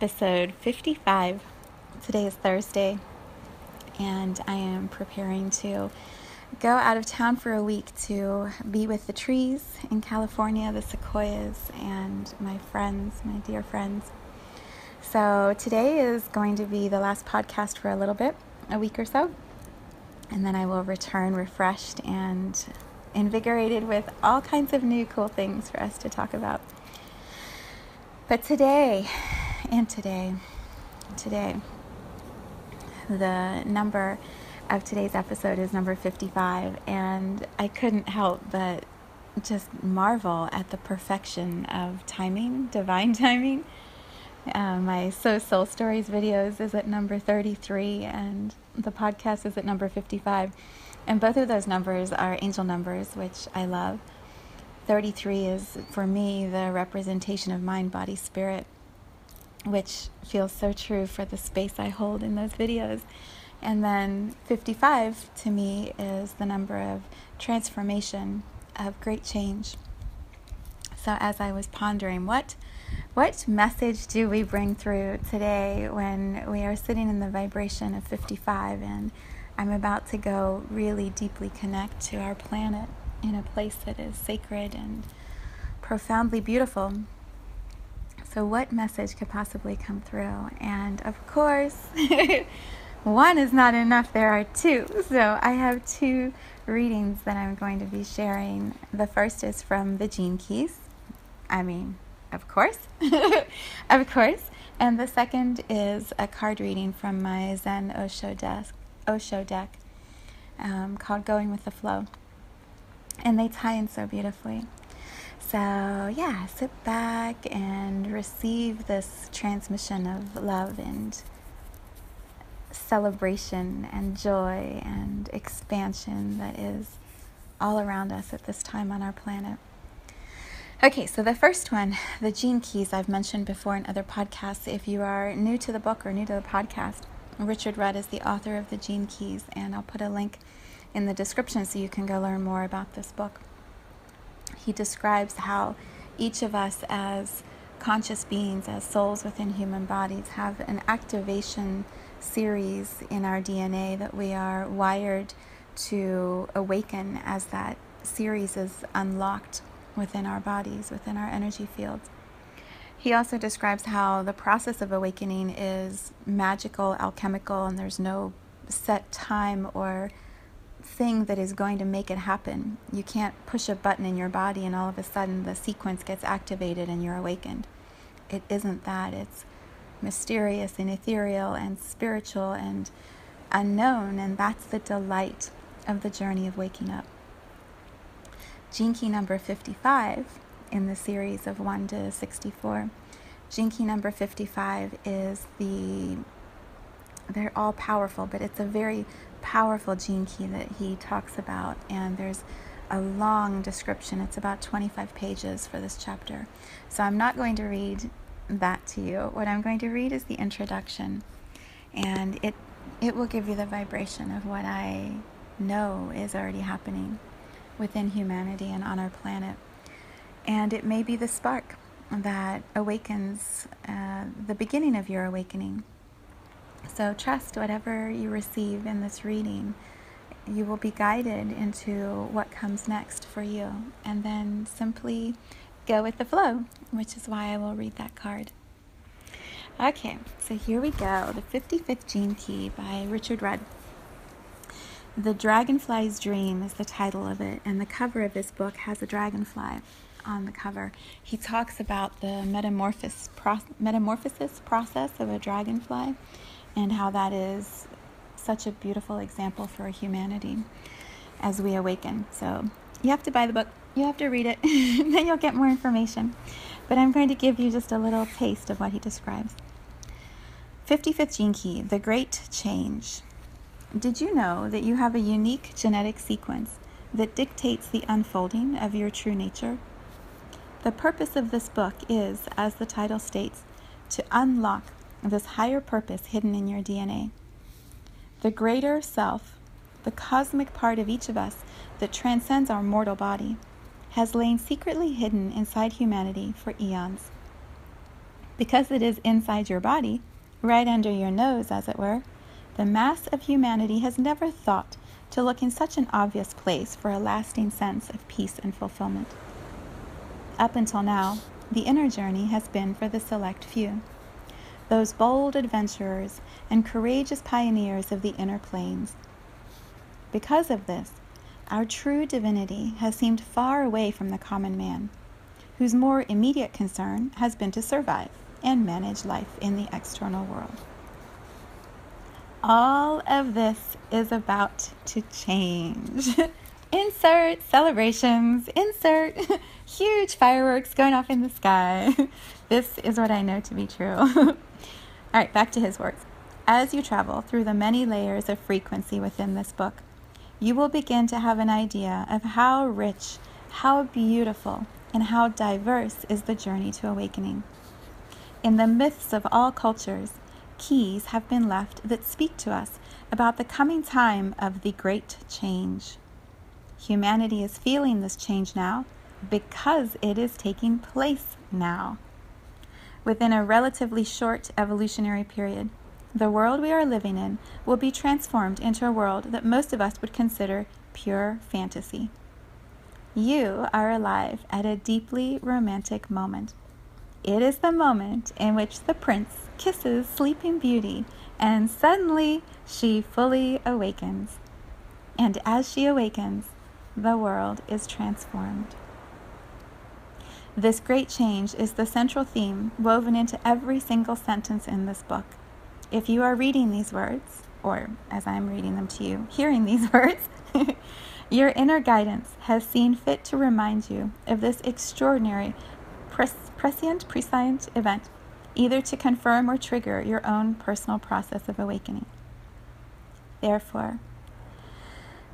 Episode 55. Today is Thursday, and I am preparing to go out of town for a week to be with the trees in California, the sequoias, and my friends, my dear friends. So, today is going to be the last podcast for a little bit, a week or so, and then I will return refreshed and invigorated with all kinds of new cool things for us to talk about. But today, and today, today, the number of today's episode is number 55, and I couldn't help but just marvel at the perfection of timing, divine timing. Uh, my So Soul Stories videos is at number 33, and the podcast is at number 55. And both of those numbers are angel numbers, which I love. 33 is, for me, the representation of mind, body, spirit which feels so true for the space I hold in those videos. And then 55 to me is the number of transformation, of great change. So as I was pondering, what what message do we bring through today when we are sitting in the vibration of 55 and I'm about to go really deeply connect to our planet in a place that is sacred and profoundly beautiful? So, what message could possibly come through? And of course, one is not enough, there are two. So, I have two readings that I'm going to be sharing. The first is from the Gene Keys. I mean, of course. of course. And the second is a card reading from my Zen Osho deck, Osho deck um, called Going with the Flow. And they tie in so beautifully. So, yeah, sit back and receive this transmission of love and celebration and joy and expansion that is all around us at this time on our planet. Okay, so the first one, the gene keys, I've mentioned before in other podcasts. If you are new to the book or new to the podcast, Richard Rudd is the author of the gene keys, and I'll put a link in the description so you can go learn more about this book he describes how each of us, as conscious beings, as souls within human bodies, have an activation series in our DNA that we are wired to awaken as that series is unlocked within our bodies, within our energy fields. He also describes how the process of awakening is magical, alchemical, and there's no set time or thing that is going to make it happen. You can't push a button in your body and all of a sudden the sequence gets activated and you're awakened. It isn't that. It's mysterious and ethereal and spiritual and unknown, and that's the delight of the journey of waking up. Key number 55 in the series of 1 to 64. Gene key number 55 is the, they're all powerful, but it's a very powerful gene key that he talks about, and there's a long description. It's about 25 pages for this chapter. So I'm not going to read that to you. What I'm going to read is the introduction, and it it will give you the vibration of what I know is already happening within humanity and on our planet. And it may be the spark that awakens uh, the beginning of your awakening so trust whatever you receive in this reading. You will be guided into what comes next for you. And then simply go with the flow, which is why I will read that card. Okay, so here we go. The 55th Gene Key by Richard Rudd. The Dragonfly's Dream is the title of it, and the cover of this book has a dragonfly on the cover. He talks about the metamorphosis, metamorphosis process of a dragonfly and how that is such a beautiful example for humanity as we awaken. So you have to buy the book, you have to read it, then you'll get more information. But I'm going to give you just a little taste of what he describes. 55th Gene Key The Great Change. Did you know that you have a unique genetic sequence that dictates the unfolding of your true nature? The purpose of this book is, as the title states, to unlock this higher purpose hidden in your DNA. The greater self, the cosmic part of each of us that transcends our mortal body, has lain secretly hidden inside humanity for eons. Because it is inside your body, right under your nose, as it were, the mass of humanity has never thought to look in such an obvious place for a lasting sense of peace and fulfillment. Up until now, the inner journey has been for the select few, those bold adventurers and courageous pioneers of the inner planes. Because of this, our true divinity has seemed far away from the common man, whose more immediate concern has been to survive and manage life in the external world. All of this is about to change. insert celebrations, insert huge fireworks going off in the sky. this is what I know to be true. All right, back to his words. As you travel through the many layers of frequency within this book, you will begin to have an idea of how rich, how beautiful, and how diverse is the journey to awakening. In the myths of all cultures, keys have been left that speak to us about the coming time of the great change. Humanity is feeling this change now because it is taking place now. Within a relatively short evolutionary period, the world we are living in will be transformed into a world that most of us would consider pure fantasy. You are alive at a deeply romantic moment. It is the moment in which the prince kisses Sleeping Beauty, and suddenly she fully awakens. And as she awakens, the world is transformed. This great change is the central theme woven into every single sentence in this book. If you are reading these words, or as I'm reading them to you, hearing these words, your inner guidance has seen fit to remind you of this extraordinary, prescient, prescient event either to confirm or trigger your own personal process of awakening. Therefore,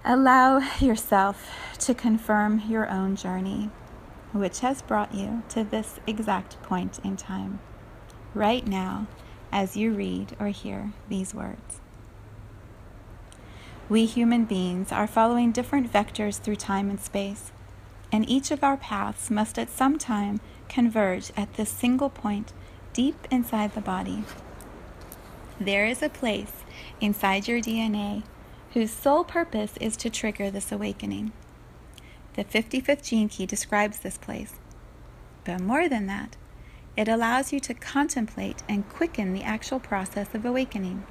allow yourself to confirm your own journey, which has brought you to this exact point in time, right now, as you read or hear these words. We human beings are following different vectors through time and space, and each of our paths must at some time converge at this single point deep inside the body. There is a place inside your DNA whose sole purpose is to trigger this awakening. The 55th gene key describes this place. But more than that, it allows you to contemplate and quicken the actual process of awakening.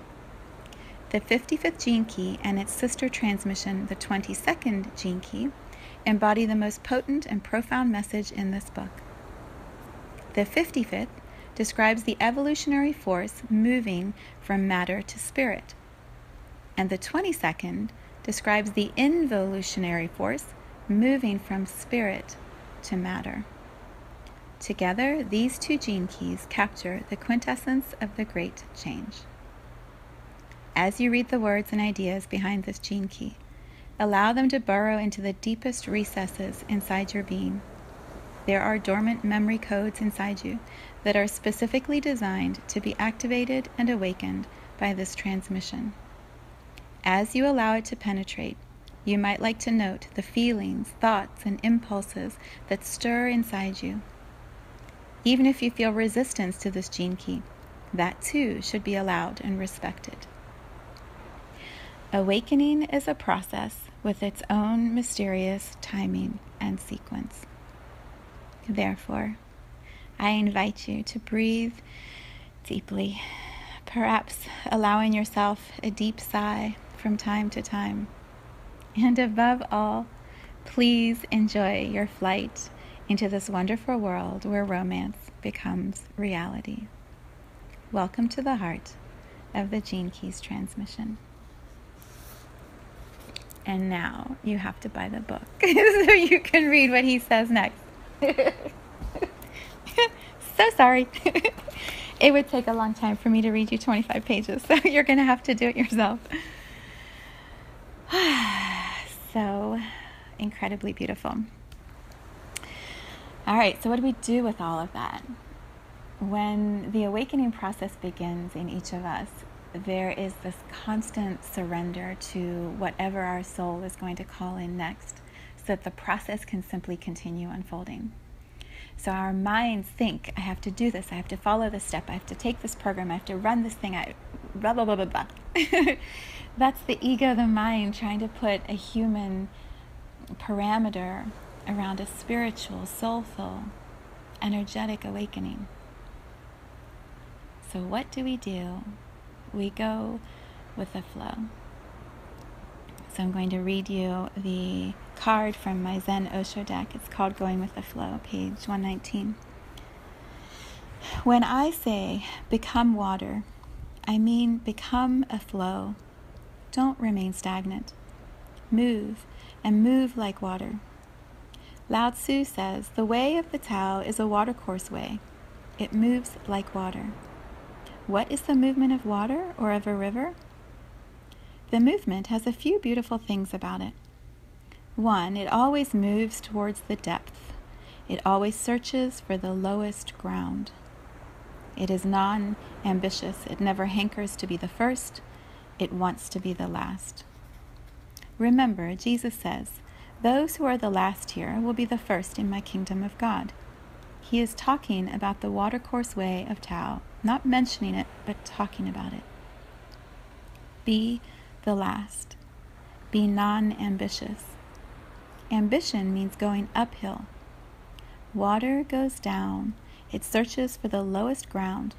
The 55th gene key and its sister transmission, the 22nd gene key, embody the most potent and profound message in this book. The 55th describes the evolutionary force moving from matter to spirit. And the 22nd describes the involutionary force moving from spirit to matter. Together, these two gene keys capture the quintessence of the great change. As you read the words and ideas behind this gene key, allow them to burrow into the deepest recesses inside your being. There are dormant memory codes inside you that are specifically designed to be activated and awakened by this transmission. As you allow it to penetrate, you might like to note the feelings, thoughts, and impulses that stir inside you. Even if you feel resistance to this gene key, that too should be allowed and respected. Awakening is a process with its own mysterious timing and sequence. Therefore, I invite you to breathe deeply, perhaps allowing yourself a deep sigh from time to time. And above all, please enjoy your flight into this wonderful world where romance becomes reality. Welcome to the heart. of the Gene Keys transmission. And now you have to buy the book so you can read what he says next. so sorry. it would take a long time for me to read you 25 pages, so you're going to have to do it yourself. so incredibly beautiful. All right, so what do we do with all of that? When the awakening process begins in each of us, there is this constant surrender to whatever our soul is going to call in next so that the process can simply continue unfolding. So our minds think, I have to do this, I have to follow this step, I have to take this program, I have to run this thing, I blah blah blah blah blah. That's the ego, the mind, trying to put a human parameter around a spiritual, soulful, energetic awakening. So, what do we do? We go with the flow. So, I'm going to read you the card from my Zen Osho deck. It's called Going with the Flow, page 119. When I say become water, I mean become a flow. Don't remain stagnant. Move and move like water. Lao Tzu says the way of the Tao is a watercourse way. It moves like water. What is the movement of water or of a river? The movement has a few beautiful things about it. One, it always moves towards the depth. It always searches for the lowest ground. It is non ambitious. It never hankers to be the first. It wants to be the last. Remember, Jesus says, Those who are the last here will be the first in my kingdom of God. He is talking about the watercourse way of Tao, not mentioning it, but talking about it. Be the last. Be non ambitious. Ambition means going uphill. Water goes down. It searches for the lowest ground.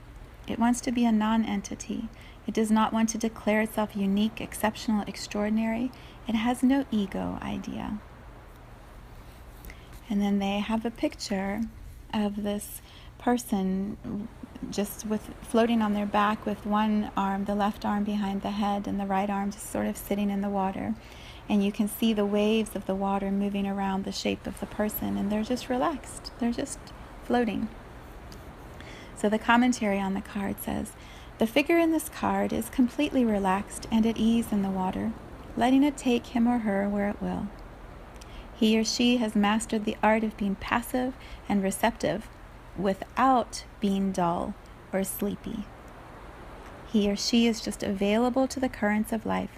It wants to be a non entity. It does not want to declare itself unique, exceptional, extraordinary. It has no ego idea. And then they have a picture of this person just with floating on their back with one arm, the left arm behind the head, and the right arm just sort of sitting in the water. And you can see the waves of the water moving around the shape of the person, and they're just relaxed. They're just floating. So the commentary on the card says The figure in this card is completely relaxed and at ease in the water letting it take him or her where it will. He or she has mastered the art of being passive and receptive without being dull or sleepy. He or she is just available to the currents of life,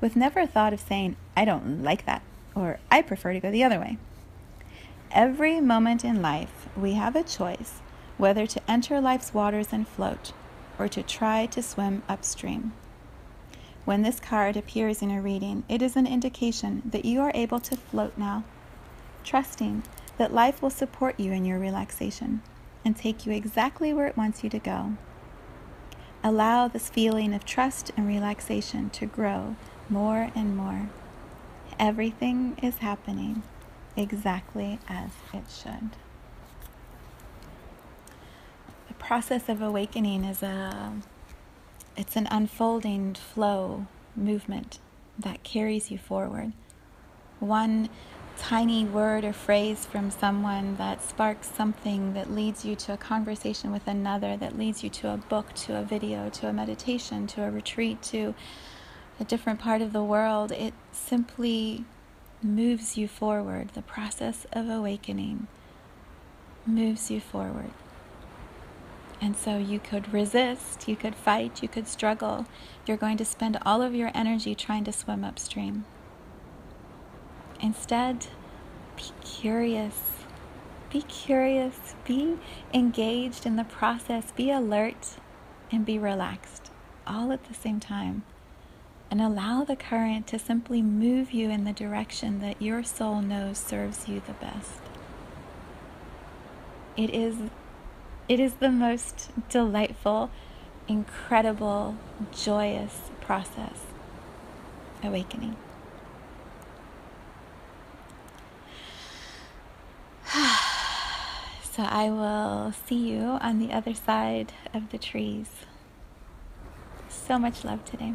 with never a thought of saying, I don't like that, or I prefer to go the other way. Every moment in life, we have a choice whether to enter life's waters and float, or to try to swim upstream. When this card appears in a reading, it is an indication that you are able to float now, trusting that life will support you in your relaxation and take you exactly where it wants you to go. Allow this feeling of trust and relaxation to grow more and more. Everything is happening exactly as it should. The process of awakening is a it's an unfolding flow movement that carries you forward. One tiny word or phrase from someone that sparks something that leads you to a conversation with another, that leads you to a book, to a video, to a meditation, to a retreat, to a different part of the world. It simply moves you forward. The process of awakening moves you forward. And so you could resist, you could fight, you could struggle. You're going to spend all of your energy trying to swim upstream. Instead, be curious. Be curious. Be engaged in the process. Be alert and be relaxed all at the same time. And allow the current to simply move you in the direction that your soul knows serves you the best. It is it is the most delightful, incredible, joyous process. Awakening. so I will see you on the other side of the trees. so much love today.